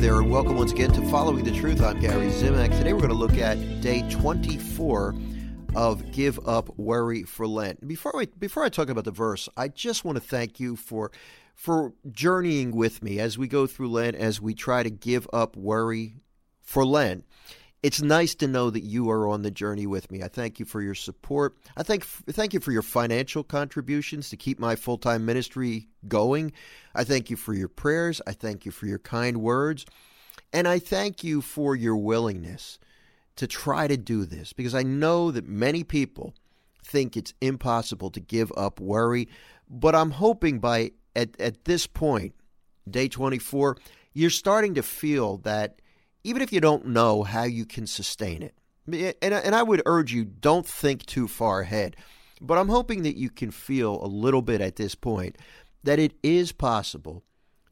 There, and welcome once again to Following the Truth. I'm Gary Zimak. Today we're going to look at day 24 of Give Up Worry for Lent. Before I, before I talk about the verse, I just want to thank you for for journeying with me as we go through Lent, as we try to give up worry for Lent it's nice to know that you are on the journey with me. I thank you for your support. I thank thank you for your financial contributions to keep my full-time ministry going. I thank you for your prayers. I thank you for your kind words. And I thank you for your willingness to try to do this because I know that many people think it's impossible to give up worry, but I'm hoping by at, at this point, day 24, you're starting to feel that even if you don't know how you can sustain it. Eh, and, and I would urge you, don't think too far ahead. But I'm hoping that you can feel a little bit at this point that it is possible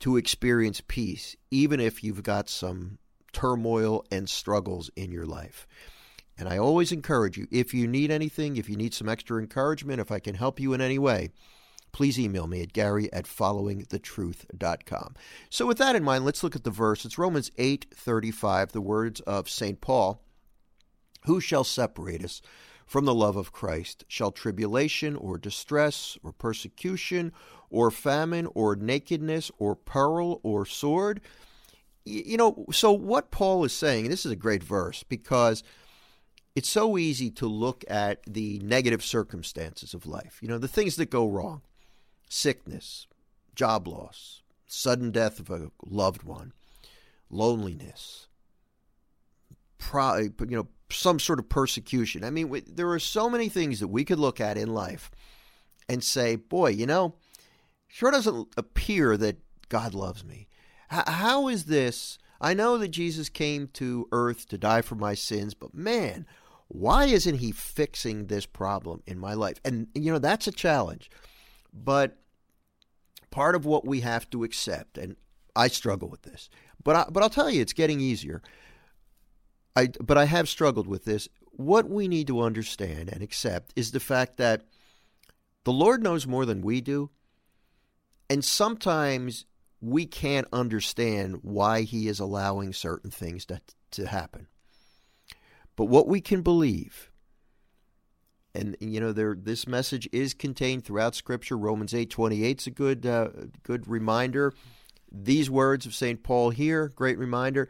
to experience peace, even if you've got some turmoil and struggles in your life. And I always encourage you if you need anything, if you need some extra encouragement, if I can help you in any way, please email me at gary at followingthetruth.com. So with that in mind, let's look at the verse. It's Romans 8:35, the words of St. Paul, "Who shall separate us from the love of Christ? Shall tribulation or distress or persecution or famine or nakedness or peril or sword?" You know, so what Paul is saying, and this is a great verse because it's so easy to look at the negative circumstances of life, you know, the things that go wrong sickness, job loss, sudden death of a loved one, loneliness, pro, you know, some sort of persecution. I mean, there are so many things that we could look at in life and say, boy, you know, sure doesn't appear that God loves me. H- how is this? I know that Jesus came to earth to die for my sins, but man, why isn't he fixing this problem in my life? And, you know, that's a challenge. But part of what we have to accept, and I struggle with this, but I, but I'll tell you, it's getting easier. I but I have struggled with this. What we need to understand and accept is the fact that the Lord knows more than we do, and sometimes we can't understand why He is allowing certain things to, to happen. But what we can believe and you know there this message is contained throughout scripture. Romans 8:28 is a good uh, good reminder. These words of st paul here great reminder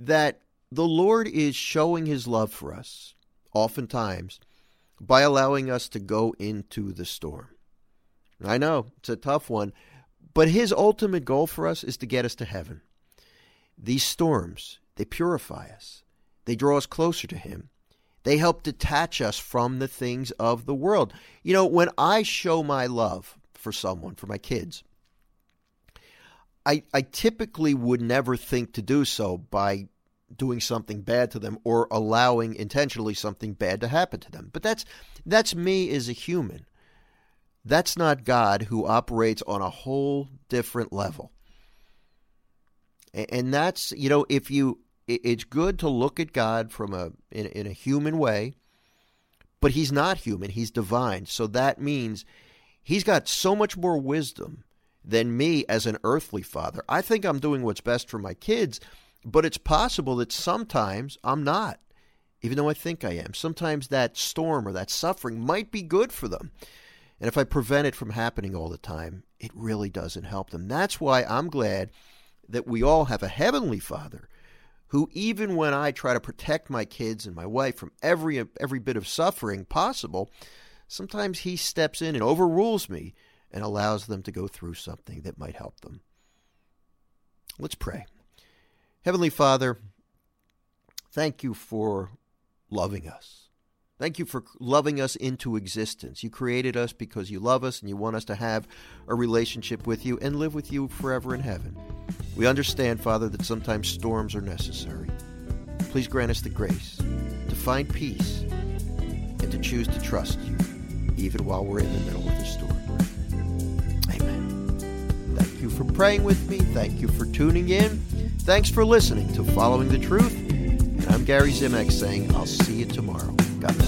that the lord is showing his love for us oftentimes by allowing us to go into the storm. I know it's a tough one but his ultimate goal for us is to get us to heaven. These storms they purify us. They draw us closer to him they help detach us from the things of the world. You know, when I show my love for someone, for my kids, I, I typically would never think to do so by doing something bad to them or allowing intentionally something bad to happen to them. But that's that's me as a human. That's not God who operates on a whole different level. And that's, you know, if you it's good to look at God from a in, in a human way, but he's not human, he's divine. So that means he's got so much more wisdom than me as an earthly father. I think I'm doing what's best for my kids, but it's possible that sometimes I'm not, even though I think I am. Sometimes that storm or that suffering might be good for them. And if I prevent it from happening all the time, it really doesn't help them. That's why I'm glad that we all have a heavenly father who even when I try to protect my kids and my wife from every every bit of suffering possible, sometimes he steps in and overrules me and allows them to go through something that might help them. Let's pray. Heavenly Father, thank you for loving us. Thank you for loving us into existence. You created us because you love us and you want us to have a relationship with you and live with you forever in heaven. We understand, Father, that sometimes storms are necessary. Please grant us the grace to find peace and to choose to trust you, even while we're in the middle of the storm. Amen. Thank you for praying with me. Thank you for tuning in. Thanks for listening to Following the Truth. And I'm Gary Zimak saying, I'll see you tomorrow. God bless.